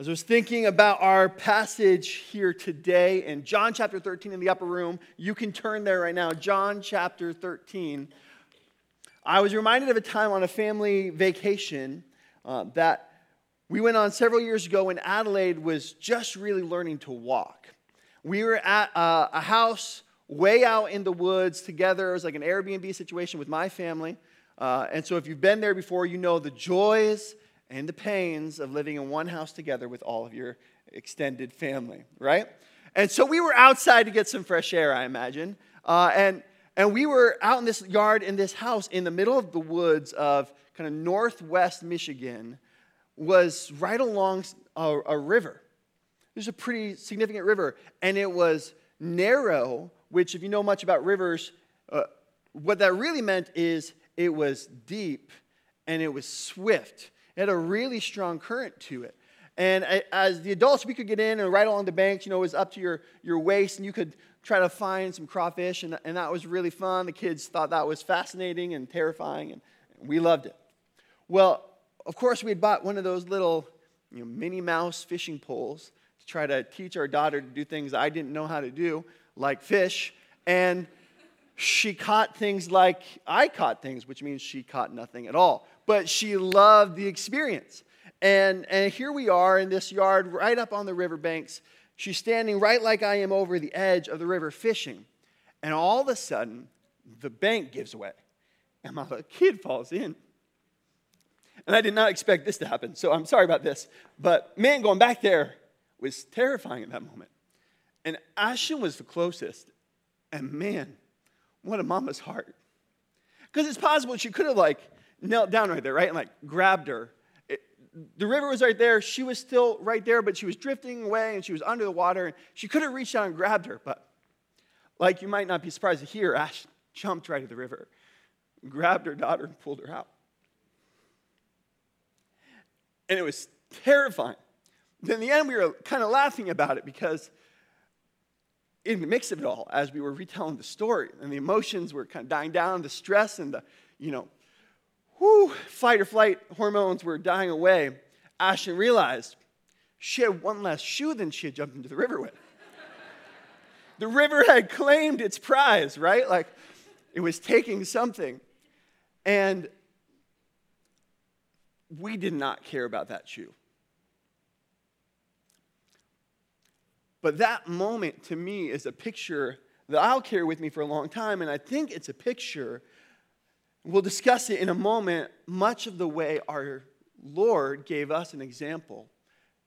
As I was thinking about our passage here today in John chapter 13 in the upper room, you can turn there right now. John chapter 13. I was reminded of a time on a family vacation uh, that we went on several years ago when Adelaide was just really learning to walk. We were at uh, a house way out in the woods together. It was like an Airbnb situation with my family. Uh, and so, if you've been there before, you know the joys and the pains of living in one house together with all of your extended family, right? And so we were outside to get some fresh air, I imagine. Uh, and, and we were out in this yard in this house in the middle of the woods of kind of northwest Michigan, was right along a, a river. There's a pretty significant river, and it was narrow, which, if you know much about rivers, uh, what that really meant is it was deep and it was swift. It had a really strong current to it. And as the adults, we could get in and right along the banks, you know, it was up to your, your waist, and you could try to find some crawfish, and, and that was really fun. The kids thought that was fascinating and terrifying, and we loved it. Well, of course, we had bought one of those little you know, Minnie Mouse fishing poles to try to teach our daughter to do things I didn't know how to do, like fish. And she caught things like I caught things, which means she caught nothing at all but she loved the experience. And, and here we are in this yard right up on the riverbanks. She's standing right like I am over the edge of the river fishing. And all of a sudden, the bank gives way, and my little kid falls in. And I did not expect this to happen, so I'm sorry about this. But man, going back there was terrifying at that moment. And Ashton was the closest. And man, what a mama's heart. Because it's possible she could have, like, knelt down right there, right? And like grabbed her. It, the river was right there. She was still right there, but she was drifting away and she was under the water. And she could have reached out and grabbed her, but like you might not be surprised to hear, Ash jumped right to the river, grabbed her daughter, and pulled her out. And it was terrifying. In the end, we were kind of laughing about it because in the mix of it all, as we were retelling the story, and the emotions were kind of dying down, the stress and the, you know, whew, fight or flight hormones were dying away, Ashton realized she had one less shoe than she had jumped into the river with. the river had claimed its prize, right? Like it was taking something. And we did not care about that shoe. But that moment to me is a picture that I'll carry with me for a long time, and I think it's a picture We'll discuss it in a moment, much of the way our Lord gave us an example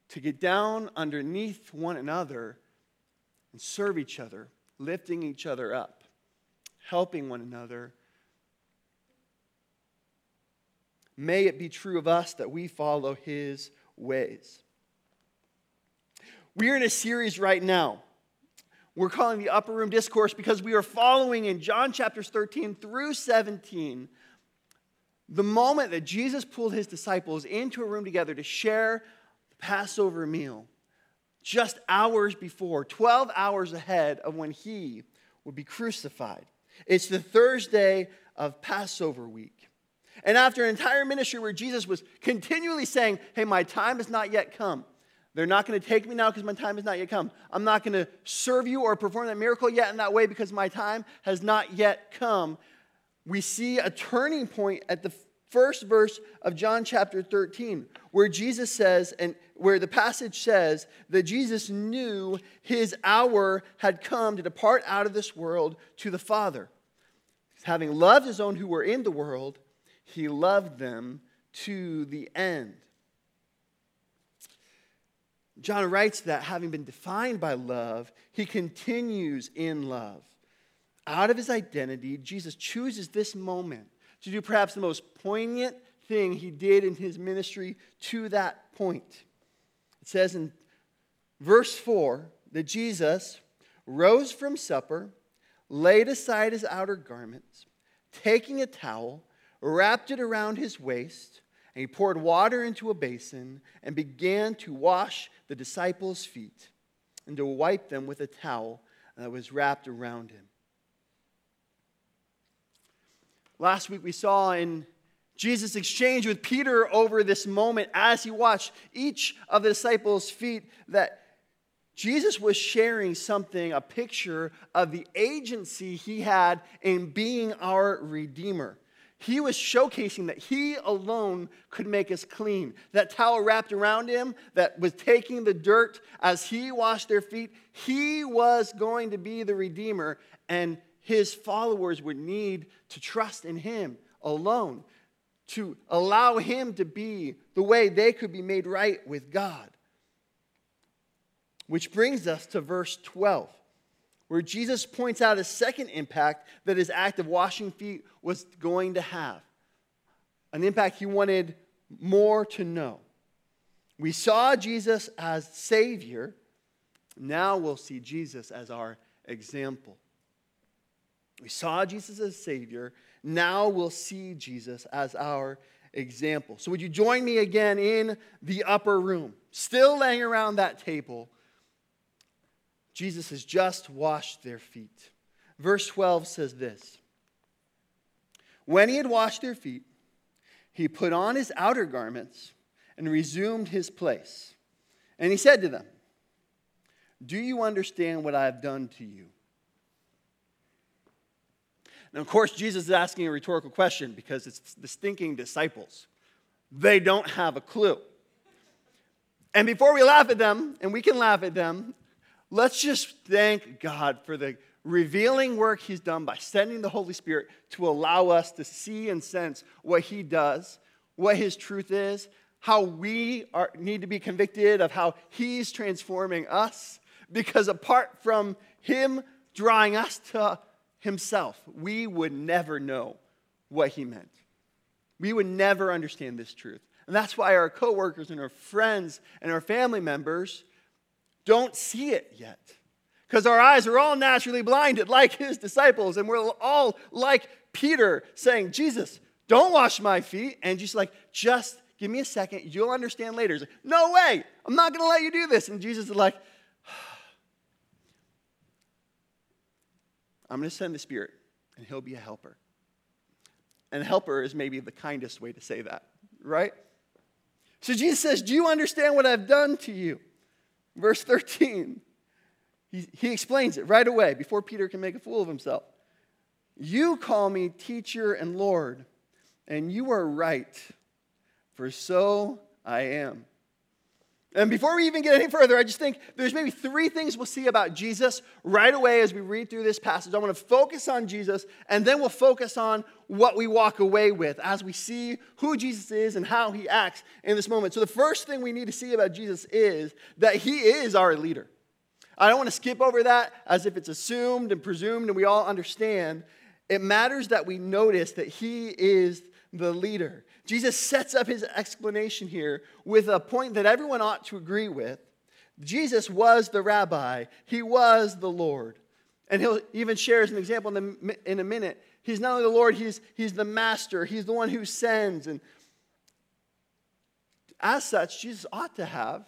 to get down underneath one another and serve each other, lifting each other up, helping one another. May it be true of us that we follow his ways. We're in a series right now we're calling the upper room discourse because we are following in John chapters 13 through 17 the moment that Jesus pulled his disciples into a room together to share the Passover meal just hours before, 12 hours ahead of when he would be crucified. It's the Thursday of Passover week. And after an entire ministry where Jesus was continually saying, Hey, my time has not yet come. They're not going to take me now because my time has not yet come. I'm not going to serve you or perform that miracle yet in that way because my time has not yet come. We see a turning point at the first verse of John chapter 13, where Jesus says, and where the passage says that Jesus knew his hour had come to depart out of this world to the Father. Having loved his own who were in the world, he loved them to the end. John writes that having been defined by love, he continues in love. Out of his identity, Jesus chooses this moment to do perhaps the most poignant thing he did in his ministry to that point. It says in verse 4 that Jesus rose from supper, laid aside his outer garments, taking a towel, wrapped it around his waist, and he poured water into a basin and began to wash the disciples' feet and to wipe them with a towel that was wrapped around him. Last week we saw in Jesus exchange with Peter over this moment as he watched each of the disciples' feet that Jesus was sharing something, a picture of the agency he had in being our Redeemer. He was showcasing that he alone could make us clean. That towel wrapped around him that was taking the dirt as he washed their feet, he was going to be the Redeemer, and his followers would need to trust in him alone to allow him to be the way they could be made right with God. Which brings us to verse 12, where Jesus points out a second impact that his act of washing feet was going to have. An impact he wanted more to know. We saw Jesus as Savior. Now we'll see Jesus as our example. We saw Jesus as Savior. Now we'll see Jesus as our example. So, would you join me again in the upper room? Still laying around that table Jesus has just washed their feet. Verse 12 says this When he had washed their feet, he put on his outer garments and resumed his place. And he said to them, Do you understand what I have done to you? Now, of course, Jesus is asking a rhetorical question because it's the stinking disciples. They don't have a clue. And before we laugh at them, and we can laugh at them, Let's just thank God for the revealing work He's done by sending the Holy Spirit to allow us to see and sense what He does, what His truth is, how we are, need to be convicted of how He's transforming us. Because apart from Him drawing us to Himself, we would never know what He meant. We would never understand this truth. And that's why our coworkers and our friends and our family members don't see it yet. Because our eyes are all naturally blinded, like his disciples, and we're all like Peter saying, Jesus, don't wash my feet. And just like, just give me a second, you'll understand later. Like, no way, I'm not going to let you do this. And Jesus is like, I'm going to send the Spirit, and he'll be a helper. And helper is maybe the kindest way to say that, right? So Jesus says, Do you understand what I've done to you? Verse 13, he, he explains it right away before Peter can make a fool of himself. You call me teacher and Lord, and you are right, for so I am. And before we even get any further, I just think there's maybe three things we'll see about Jesus right away as we read through this passage. I want to focus on Jesus, and then we'll focus on what we walk away with as we see who Jesus is and how he acts in this moment. So, the first thing we need to see about Jesus is that he is our leader. I don't want to skip over that as if it's assumed and presumed and we all understand. It matters that we notice that he is the leader. Jesus sets up his explanation here with a point that everyone ought to agree with. Jesus was the rabbi, he was the Lord. And he'll even share as an example in, the, in a minute. He's not only the Lord, he's, he's the master, he's the one who sends. And as such, Jesus ought to have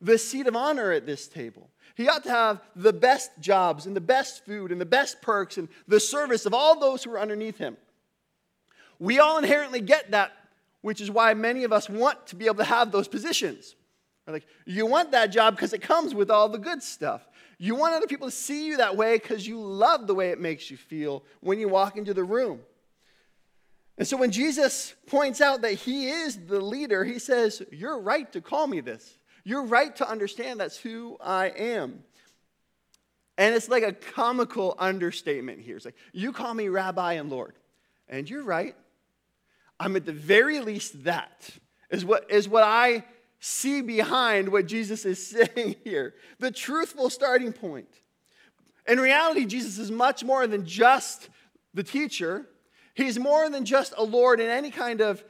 the seat of honor at this table. He ought to have the best jobs and the best food and the best perks and the service of all those who are underneath him. We all inherently get that, which is why many of us want to be able to have those positions. like, you want that job because it comes with all the good stuff. You want other people to see you that way because you love the way it makes you feel when you walk into the room. And so when Jesus points out that he is the leader, he says, You're right to call me this. You're right to understand that's who I am. And it's like a comical understatement here. It's like, You call me rabbi and Lord. And you're right. I'm at the very least that is what, is what I see behind what Jesus is saying here. The truthful starting point. In reality, Jesus is much more than just the teacher. He's more than just a Lord in any kind of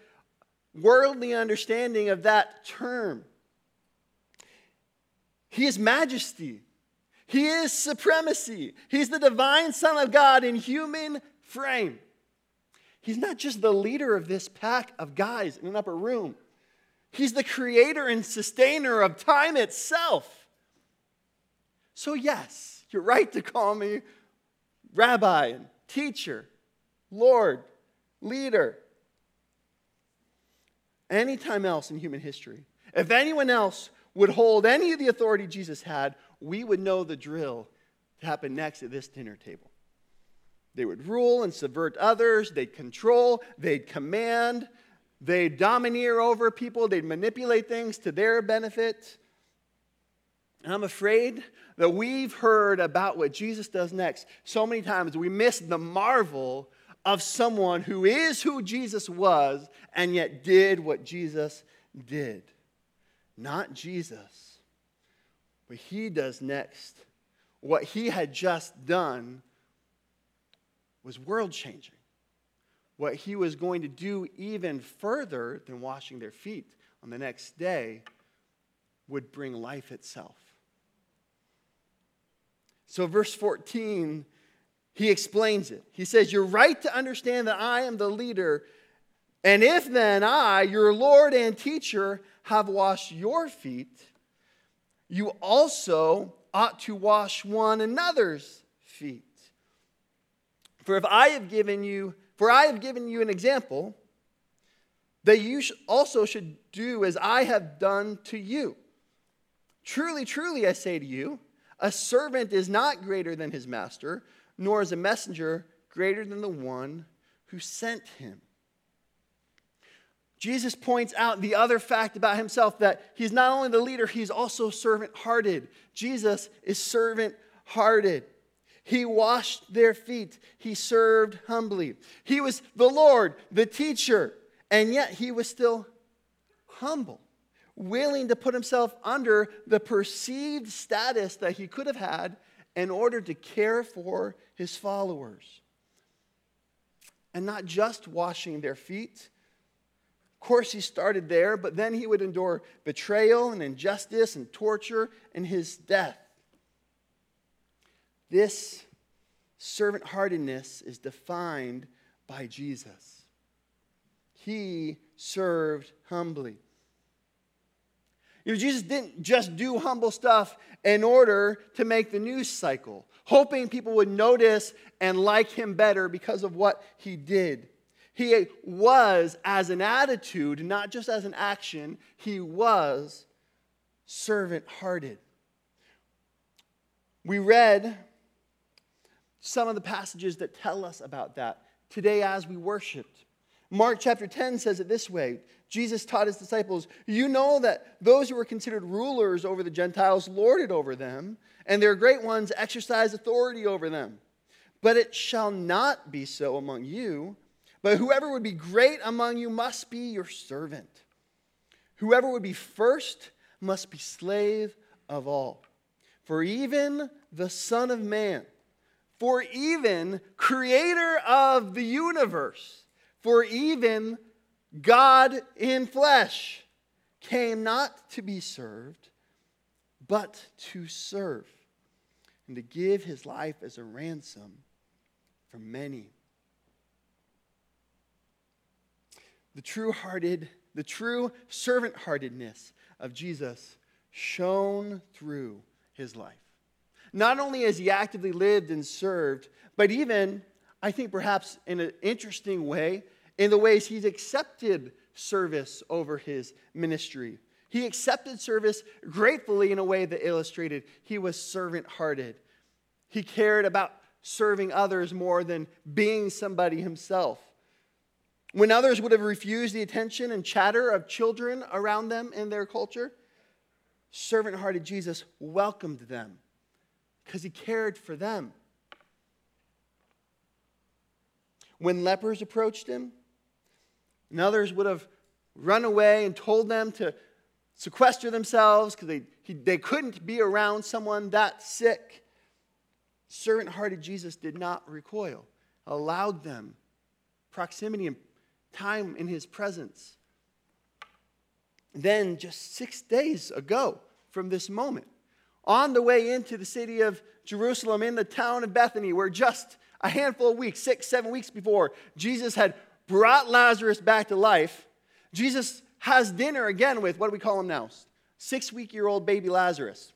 worldly understanding of that term. He is majesty. He is supremacy. He's the divine Son of God in human frame. He's not just the leader of this pack of guys in an upper room, he's the creator and sustainer of time itself. So, yes, you're right to call me rabbi and teacher, Lord, leader. anytime else in human history, if anyone else would hold any of the authority Jesus had, we would know the drill to happen next at this dinner table. They would rule and subvert others, they'd control, they'd command, they'd domineer over people, they'd manipulate things to their benefit. And I'm afraid that we've heard about what Jesus does next so many times, we miss the marvel of someone who is who Jesus was and yet did what Jesus did. Not Jesus. What he does next, what he had just done, was world changing. What he was going to do even further than washing their feet on the next day would bring life itself. So, verse 14, he explains it. He says, You're right to understand that I am the leader. And if then I, your Lord and teacher, have washed your feet, you also ought to wash one another's feet. For if I have given you, for I have given you an example that you also should do as I have done to you. Truly, truly, I say to you, a servant is not greater than his master, nor is a messenger greater than the one who sent him. Jesus points out the other fact about himself that he's not only the leader, he's also servant hearted. Jesus is servant hearted. He washed their feet. He served humbly. He was the Lord, the teacher, and yet he was still humble, willing to put himself under the perceived status that he could have had in order to care for his followers. And not just washing their feet. Of course, he started there, but then he would endure betrayal and injustice and torture and his death. This servant heartedness is defined by Jesus. He served humbly. You know, Jesus didn't just do humble stuff in order to make the news cycle, hoping people would notice and like him better because of what he did. He was, as an attitude, not just as an action, he was servant hearted. We read some of the passages that tell us about that today as we worshiped. Mark chapter 10 says it this way Jesus taught his disciples, You know that those who were considered rulers over the Gentiles lorded over them, and their great ones exercise authority over them. But it shall not be so among you. But whoever would be great among you must be your servant. Whoever would be first must be slave of all. For even the Son of Man, for even creator of the universe, for even God in flesh came not to be served, but to serve, and to give his life as a ransom for many. The true hearted, the true servant heartedness of Jesus shone through his life. Not only has he actively lived and served, but even, I think perhaps in an interesting way, in the ways he's accepted service over his ministry. He accepted service gratefully in a way that illustrated he was servant hearted. He cared about serving others more than being somebody himself. When others would have refused the attention and chatter of children around them in their culture, servant hearted Jesus welcomed them because he cared for them. When lepers approached him, and others would have run away and told them to sequester themselves because they, they couldn't be around someone that sick. Servant hearted Jesus did not recoil, allowed them proximity and time in his presence. Then, just six days ago from this moment, on the way into the city of Jerusalem, in the town of Bethany, where just a handful of weeks, six, seven weeks before, Jesus had brought Lazarus back to life. Jesus has dinner again with what do we call him now? Six week year old baby Lazarus,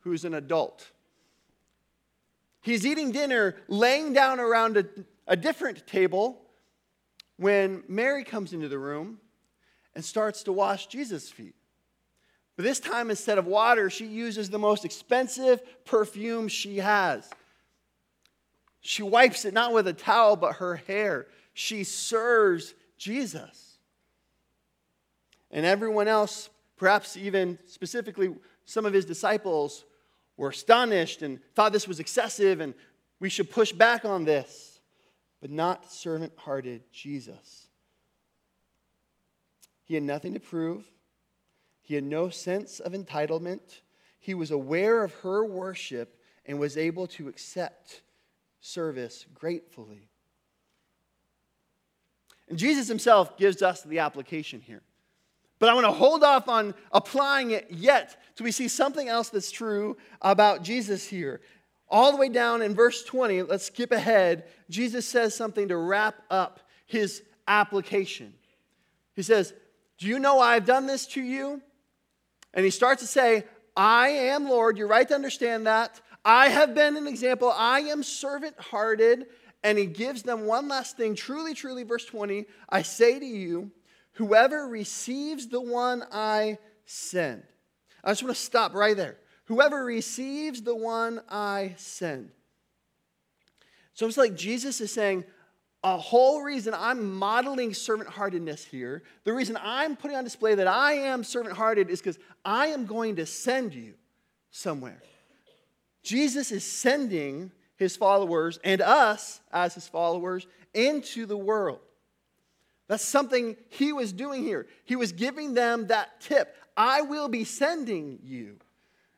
who's an adult. He's eating dinner, laying down around a, a different table when Mary comes into the room and starts to wash Jesus' feet. But this time, instead of water, she uses the most expensive perfume she has. She wipes it not with a towel, but her hair. She serves Jesus. And everyone else, perhaps even specifically some of his disciples, were astonished and thought this was excessive and we should push back on this. But not servant hearted Jesus. He had nothing to prove, he had no sense of entitlement. He was aware of her worship and was able to accept service gratefully. And Jesus himself gives us the application here. But I want to hold off on applying it yet till we see something else that's true about Jesus here. All the way down in verse 20, let's skip ahead. Jesus says something to wrap up his application. He says, Do you know I've done this to you? And he starts to say, I am Lord. You're right to understand that. I have been an example. I am servant hearted. And he gives them one last thing. Truly, truly, verse 20, I say to you, Whoever receives the one I send. I just want to stop right there. Whoever receives the one I send. So it's like Jesus is saying, a whole reason I'm modeling servant heartedness here, the reason I'm putting on display that I am servant hearted is because I am going to send you somewhere. Jesus is sending his followers and us as his followers into the world. That's something he was doing here. He was giving them that tip I will be sending you.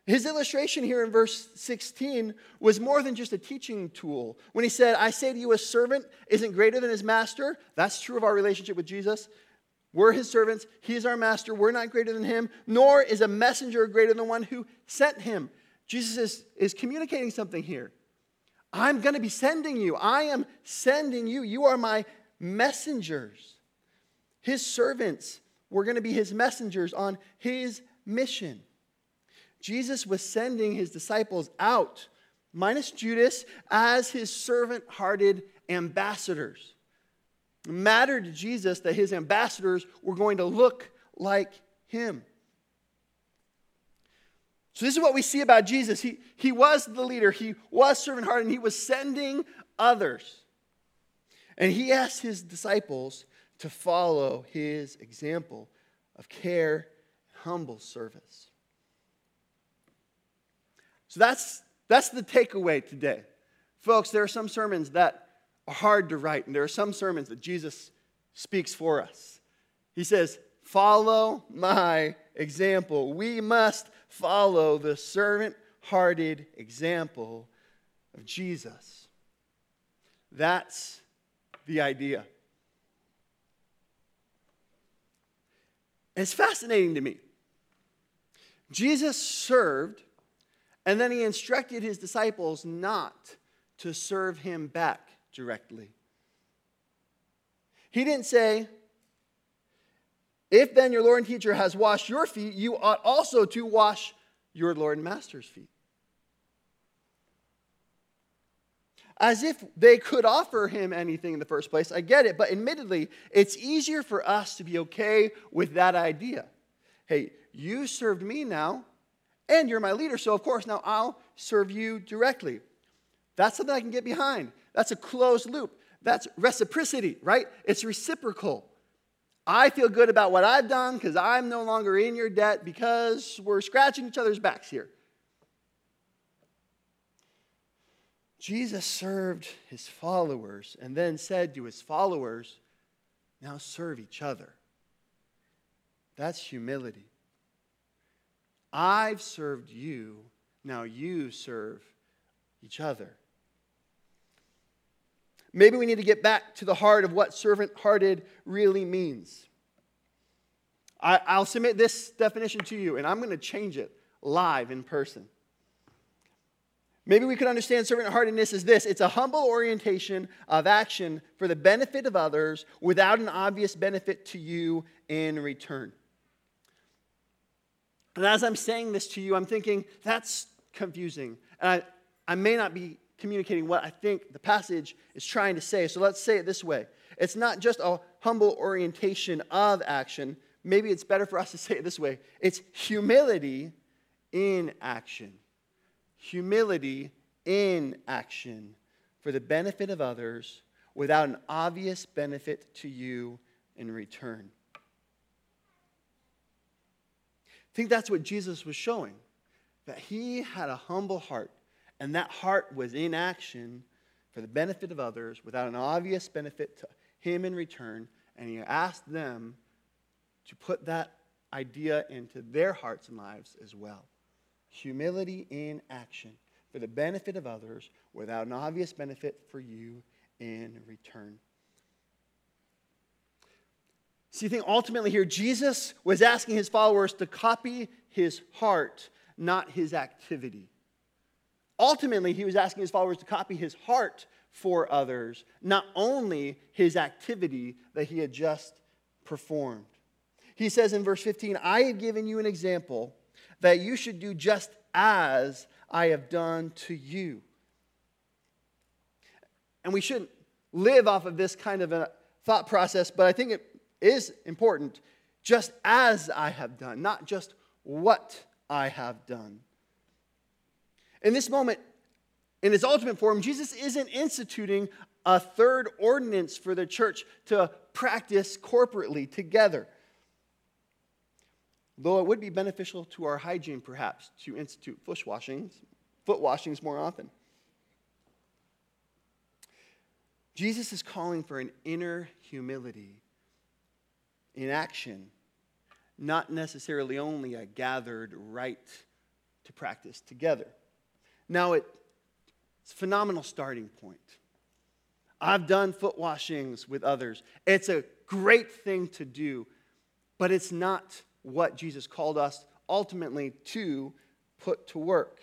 His illustration here in verse 16 was more than just a teaching tool. When he said, I say to you, a servant isn't greater than his master, that's true of our relationship with Jesus. We're his servants, he is our master, we're not greater than him, nor is a messenger greater than one who sent him. Jesus is, is communicating something here. I'm going to be sending you. I am sending you. You are my messengers. His servants were going to be his messengers on his mission. Jesus was sending his disciples out, minus Judas, as his servant hearted ambassadors. It mattered to Jesus that his ambassadors were going to look like him. So, this is what we see about Jesus. He, he was the leader, he was servant hearted, and he was sending others. And he asked his disciples to follow his example of care humble service. So, that's, that's the takeaway today. Folks, there are some sermons that are hard to write, and there are some sermons that Jesus speaks for us. He says, Follow my example. We must follow the servant hearted example of Jesus. That's the idea. And it's fascinating to me. Jesus served, and then he instructed his disciples not to serve him back directly. He didn't say, if then your Lord and teacher has washed your feet, you ought also to wash your Lord and master's feet. As if they could offer him anything in the first place. I get it, but admittedly, it's easier for us to be okay with that idea. Hey, you served me now, and you're my leader, so of course now I'll serve you directly. That's something I can get behind. That's a closed loop. That's reciprocity, right? It's reciprocal. I feel good about what I've done because I'm no longer in your debt because we're scratching each other's backs here. Jesus served his followers and then said to his followers, Now serve each other. That's humility. I've served you, now you serve each other. Maybe we need to get back to the heart of what servant hearted really means. I, will submit this definition to you, and I'm going to change it live in person. Maybe we could understand servant heartedness as this it's a humble orientation of action for the benefit of others without an obvious benefit to you in return. And as I'm saying this to you, I'm thinking that's confusing. And I, I may not be communicating what I think the passage is trying to say. So let's say it this way it's not just a humble orientation of action, maybe it's better for us to say it this way it's humility in action. Humility in action for the benefit of others without an obvious benefit to you in return. I think that's what Jesus was showing that he had a humble heart, and that heart was in action for the benefit of others without an obvious benefit to him in return. And he asked them to put that idea into their hearts and lives as well. Humility in action for the benefit of others without an obvious benefit for you in return. See, I think ultimately here, Jesus was asking his followers to copy his heart, not his activity. Ultimately, he was asking his followers to copy his heart for others, not only his activity that he had just performed. He says in verse 15, I have given you an example that you should do just as I have done to you. And we shouldn't live off of this kind of a thought process, but I think it is important just as I have done, not just what I have done. In this moment, in its ultimate form, Jesus isn't instituting a third ordinance for the church to practice corporately together. Though it would be beneficial to our hygiene, perhaps, to institute foot washings, foot washings more often. Jesus is calling for an inner humility in action, not necessarily only a gathered rite to practice together. Now, it's a phenomenal starting point. I've done foot washings with others. It's a great thing to do, but it's not what Jesus called us ultimately to put to work.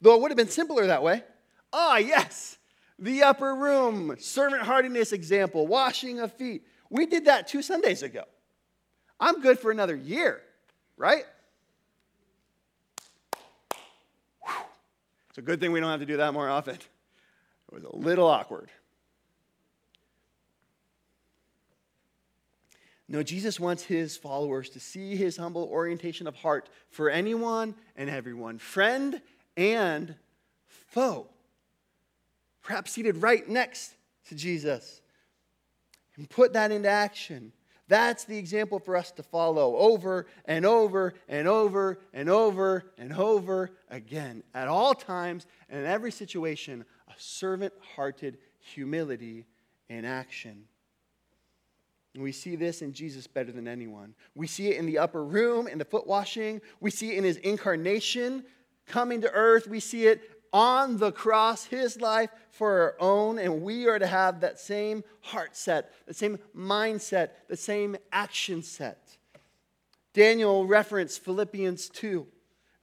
Though it would have been simpler that way. Ah, yes, the upper room, servant heartiness example, washing of feet. We did that two Sundays ago. I'm good for another year, right? It's a good thing we don't have to do that more often. It was a little awkward. No, Jesus wants his followers to see his humble orientation of heart for anyone and everyone, friend and foe perhaps seated right next to Jesus, and put that into action. That's the example for us to follow over and over and over and over and over again. At all times and in every situation, a servant hearted humility in action. And we see this in Jesus better than anyone. We see it in the upper room, in the foot washing. We see it in his incarnation, coming to earth. We see it on the cross his life for our own, and we are to have that same heart set, the same mindset, the same action set. Daniel referenced Philippians 2.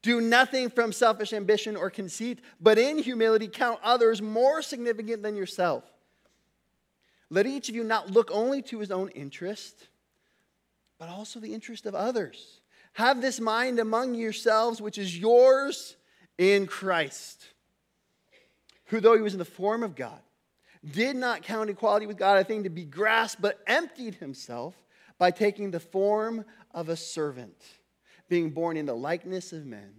Do nothing from selfish ambition or conceit, but in humility count others more significant than yourself. Let each of you not look only to his own interest, but also the interest of others. Have this mind among yourselves, which is yours in Christ who, though he was in the form of God, did not count equality with God a thing to be grasped, but emptied himself by taking the form of a servant, being born in the likeness of men.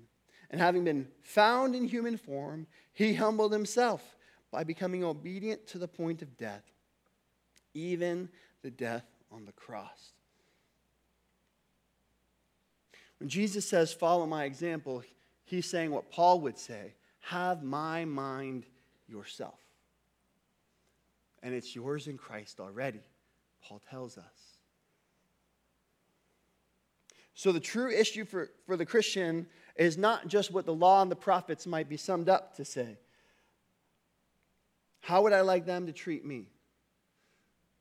And having been found in human form, he humbled himself by becoming obedient to the point of death, even the death on the cross. When Jesus says, Follow my example, he's saying what Paul would say Have my mind yourself. And it's yours in Christ already, Paul tells us. So the true issue for, for the Christian is not just what the law and the prophets might be summed up to say. How would I like them to treat me?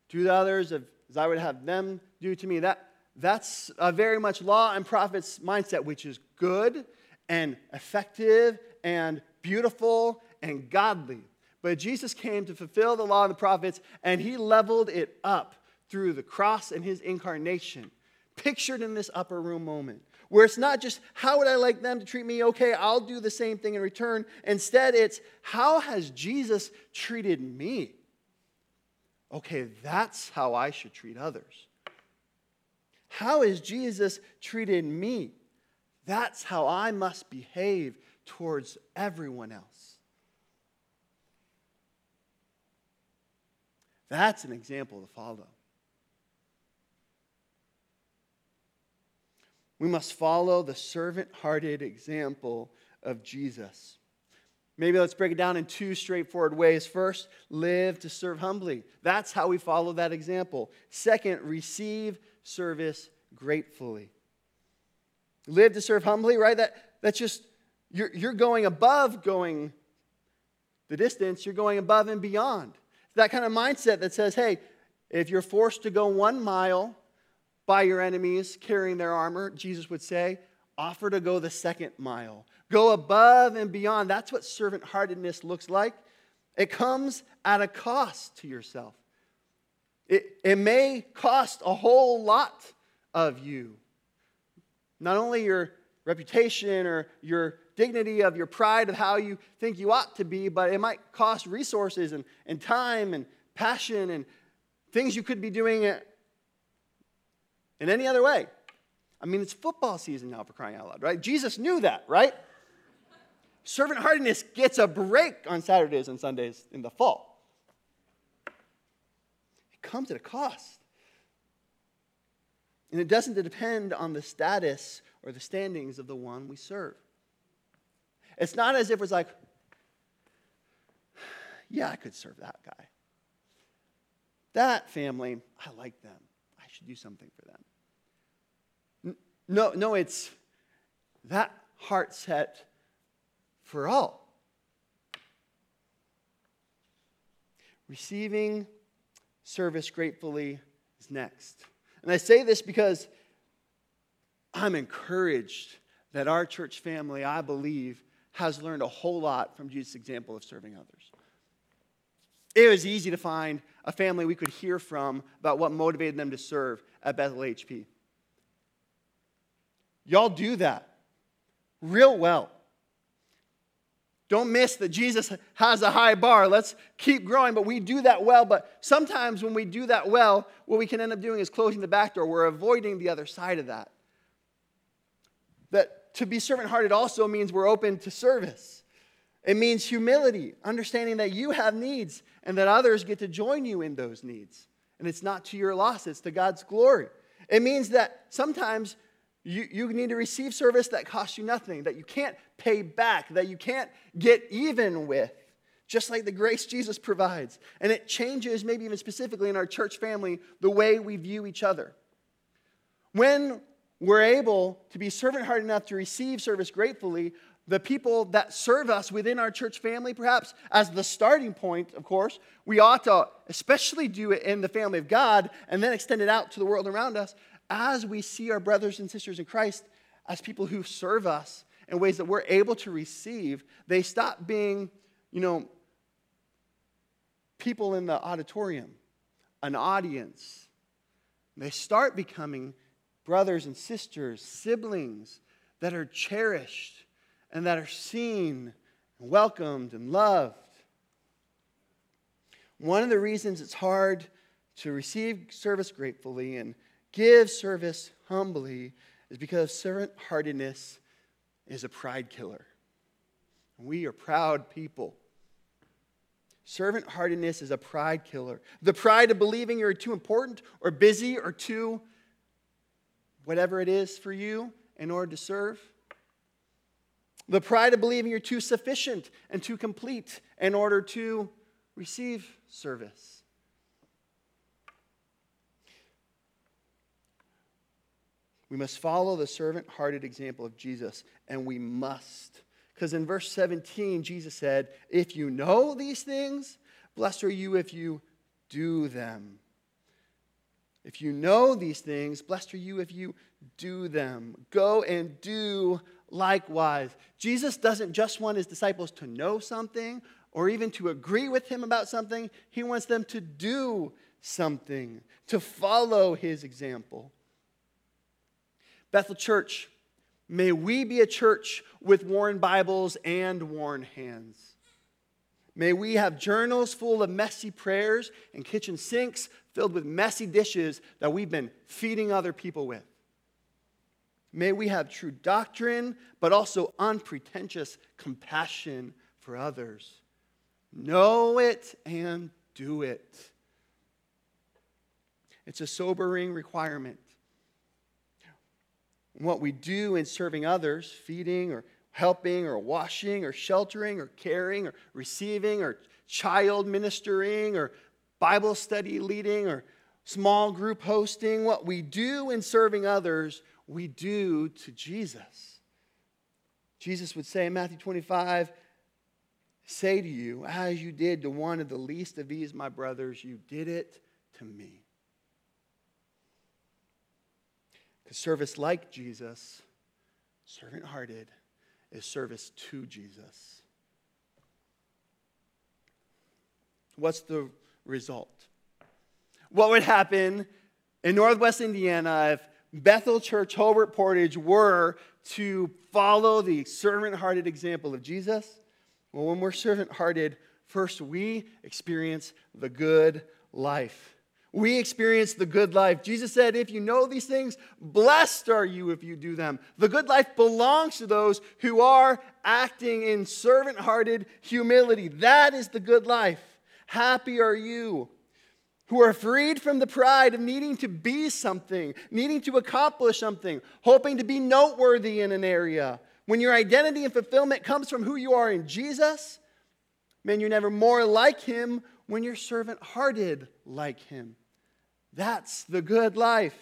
Do the others as I would have them do to me. That, that's a very much law and prophets mindset, which is good and effective and beautiful and godly. But Jesus came to fulfill the law and the prophets, and he leveled it up through the cross and his incarnation, pictured in this upper room moment, where it's not just, how would I like them to treat me? Okay, I'll do the same thing in return. Instead, it's, how has Jesus treated me? Okay, that's how I should treat others. How has Jesus treated me? That's how I must behave towards everyone else. That's an example to follow. We must follow the servant hearted example of Jesus. Maybe let's break it down in two straightforward ways. First, live to serve humbly. That's how we follow that example. Second, receive service gratefully. Live to serve humbly, right? That, that's just, you're, you're going above going the distance, you're going above and beyond. That kind of mindset that says, hey, if you're forced to go one mile by your enemies carrying their armor, Jesus would say, offer to go the second mile. Go above and beyond. That's what servant heartedness looks like. It comes at a cost to yourself. It, it may cost a whole lot of you. Not only your reputation or your dignity of your pride of how you think you ought to be, but it might cost resources and, and time and passion and things you could be doing in any other way. I mean, it's football season now for crying out loud, right? Jesus knew that, right? Servant heartedness gets a break on Saturdays and Sundays in the fall. It comes at a cost. And it doesn't depend on the status or the standings of the one we serve. It's not as if it's like, yeah, I could serve that guy. That family, I like them. I should do something for them. No, no, it's that heart set for all. Receiving service gratefully is next. And I say this because I'm encouraged that our church family, I believe, has learned a whole lot from Jesus' example of serving others. It was easy to find a family we could hear from about what motivated them to serve at Bethel HP. Y'all do that real well. Don't miss that Jesus has a high bar. Let's keep growing, but we do that well. But sometimes when we do that well, what we can end up doing is closing the back door. We're avoiding the other side of that. That to be servant hearted also means we're open to service. It means humility, understanding that you have needs and that others get to join you in those needs. And it's not to your loss, it's to God's glory. It means that sometimes you, you need to receive service that costs you nothing, that you can't pay back, that you can't get even with, just like the grace Jesus provides. And it changes, maybe even specifically in our church family, the way we view each other. When we're able to be servant hearted enough to receive service gratefully, the people that serve us within our church family, perhaps as the starting point, of course, we ought to especially do it in the family of God and then extend it out to the world around us as we see our brothers and sisters in Christ as people who serve us in ways that we're able to receive, they stop being, you know, people in the auditorium, an audience. They start becoming brothers and sisters, siblings that are cherished and that are seen and welcomed and loved. One of the reasons it's hard to receive service gratefully and give service humbly is because servant heartedness is a pride killer. We are proud people. Servant heartedness is a pride killer. The pride of believing you're too important or busy or too whatever it is for you in order to serve. The pride of believing you're too sufficient and too complete in order to receive service. We must follow the servant hearted example of Jesus, and we must. Because in verse 17, Jesus said, If you know these things, blessed are you if you do them. If you know these things, blessed are you if you do them. Go and do likewise. Jesus doesn't just want his disciples to know something or even to agree with him about something, he wants them to do something, to follow his example. Bethel Church, may we be a church with worn Bibles and worn hands. May we have journals full of messy prayers and kitchen sinks filled with messy dishes that we've been feeding other people with. May we have true doctrine, but also unpretentious compassion for others. Know it and do it. It's a sobering requirement. What we do in serving others, feeding or helping or washing or sheltering or caring or receiving or child ministering or Bible study leading or small group hosting, what we do in serving others, we do to Jesus. Jesus would say in Matthew 25, say to you, as you did to one of the least of these, my brothers, you did it to me. Because service like Jesus, servant hearted, is service to Jesus. What's the result? What would happen in Northwest Indiana if Bethel Church, Hobart Portage were to follow the servant hearted example of Jesus? Well, when we're servant hearted, first we experience the good life. We experience the good life. Jesus said, If you know these things, blessed are you if you do them. The good life belongs to those who are acting in servant hearted humility. That is the good life. Happy are you who are freed from the pride of needing to be something, needing to accomplish something, hoping to be noteworthy in an area. When your identity and fulfillment comes from who you are in Jesus, man, you're never more like him when you're servant hearted like him. That's the good life.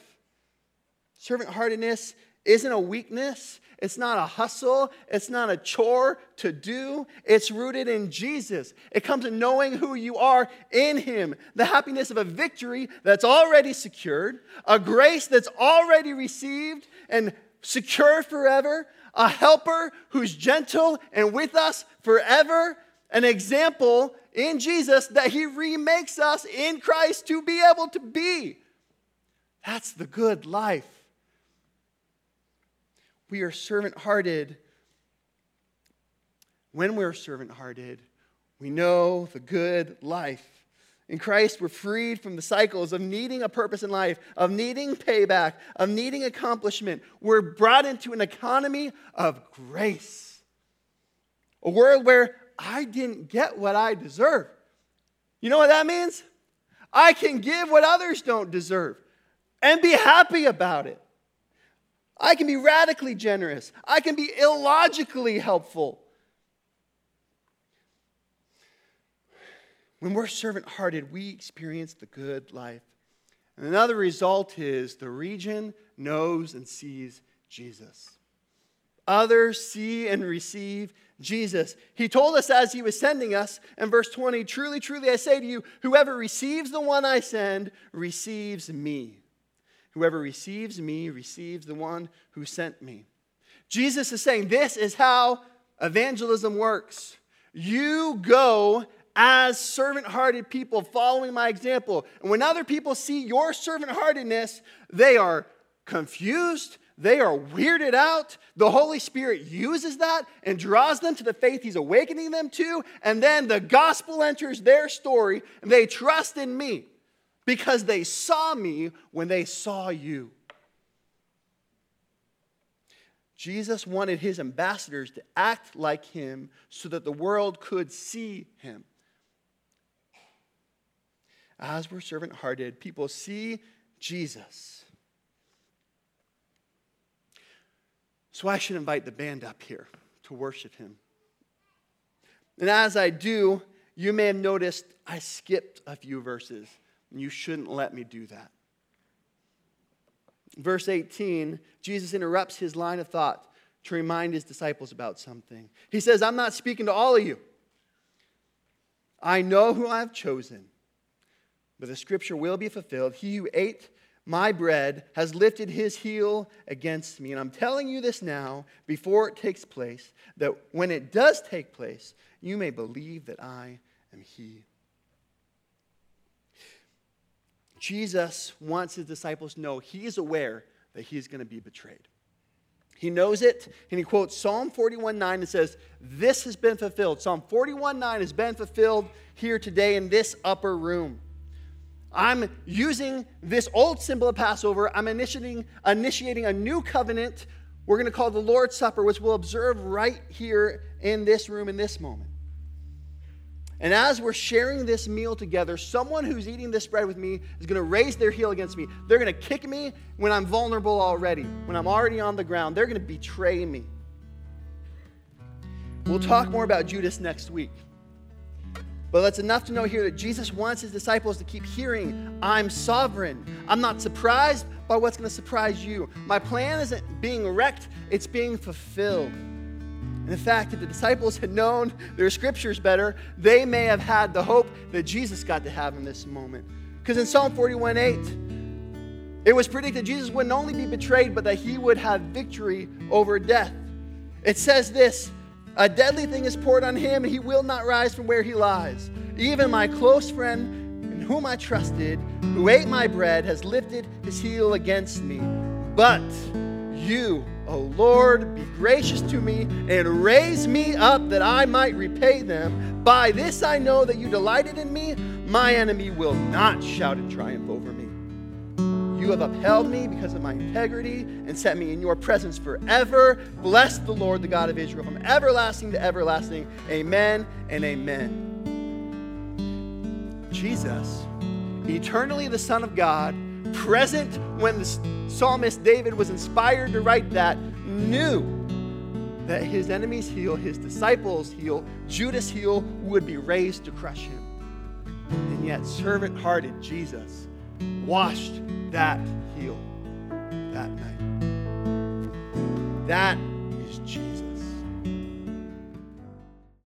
Servant heartedness isn't a weakness, it's not a hustle, it's not a chore to do. It's rooted in Jesus. It comes in knowing who you are in Him, the happiness of a victory that's already secured, a grace that's already received and secure forever, a helper who's gentle and with us forever, an example in Jesus that He remakes us in Christ to be able to be. That's the good life. We are servant hearted. When we're servant hearted, we know the good life. In Christ, we're freed from the cycles of needing a purpose in life, of needing payback, of needing accomplishment. We're brought into an economy of grace. A world where I didn't get what I deserve. You know what that means? I can give what others don't deserve and be happy about it. I can be radically generous. I can be illogically helpful. When we're servant hearted, we experience the good life. And another result is the region knows and sees Jesus. Others see and receive Jesus. He told us as he was sending us in verse 20 Truly, truly, I say to you, whoever receives the one I send receives me. Whoever receives me receives the one who sent me. Jesus is saying this is how evangelism works. You go as servant hearted people following my example. And when other people see your servant heartedness, they are confused, they are weirded out. The Holy Spirit uses that and draws them to the faith He's awakening them to. And then the gospel enters their story and they trust in me because they saw me when they saw you. Jesus wanted his ambassadors to act like him so that the world could see him. As we're servant hearted, people see Jesus. So I should invite the band up here to worship him. And as I do, you may have noticed I skipped a few verses. And you shouldn't let me do that. Verse 18, Jesus interrupts his line of thought to remind his disciples about something. He says, I'm not speaking to all of you. I know who I've chosen, but the scripture will be fulfilled. He who ate my bread has lifted his heel against me. And I'm telling you this now, before it takes place, that when it does take place, you may believe that I am he. Jesus wants his disciples to know he is aware that he's going to be betrayed. He knows it, and he quotes Psalm 41 9 and says, This has been fulfilled. Psalm 41 9 has been fulfilled here today in this upper room. I'm using this old symbol of Passover. I'm initiating, initiating a new covenant we're going to call the Lord's Supper, which we'll observe right here in this room in this moment. And as we're sharing this meal together, someone who's eating this bread with me is going to raise their heel against me. They're going to kick me when I'm vulnerable already, when I'm already on the ground. They're going to betray me. We'll talk more about Judas next week. But that's enough to know here that Jesus wants his disciples to keep hearing, I'm sovereign. I'm not surprised by what's going to surprise you. My plan isn't being wrecked, it's being fulfilled. And in fact, if the disciples had known their scriptures better, they may have had the hope that Jesus got to have in this moment. Because in Psalm 41 8, it was predicted Jesus wouldn't only be betrayed, but that he would have victory over death. It says this a deadly thing is poured on him, and he will not rise from where he lies. Even my close friend, in whom I trusted, who ate my bread, has lifted his heel against me. But you, O Lord, be gracious to me and raise me up that I might repay them. By this I know that you delighted in me. My enemy will not shout in triumph over me. You have upheld me because of my integrity and set me in your presence forever. Bless the Lord, the God of Israel, from everlasting to everlasting. Amen and amen. Jesus, eternally the Son of God, present when the psalmist David was inspired to write that, knew that his enemies heel, his disciples' heel, Judas' heel would be raised to crush him. And yet, servant hearted Jesus washed that heel that night. That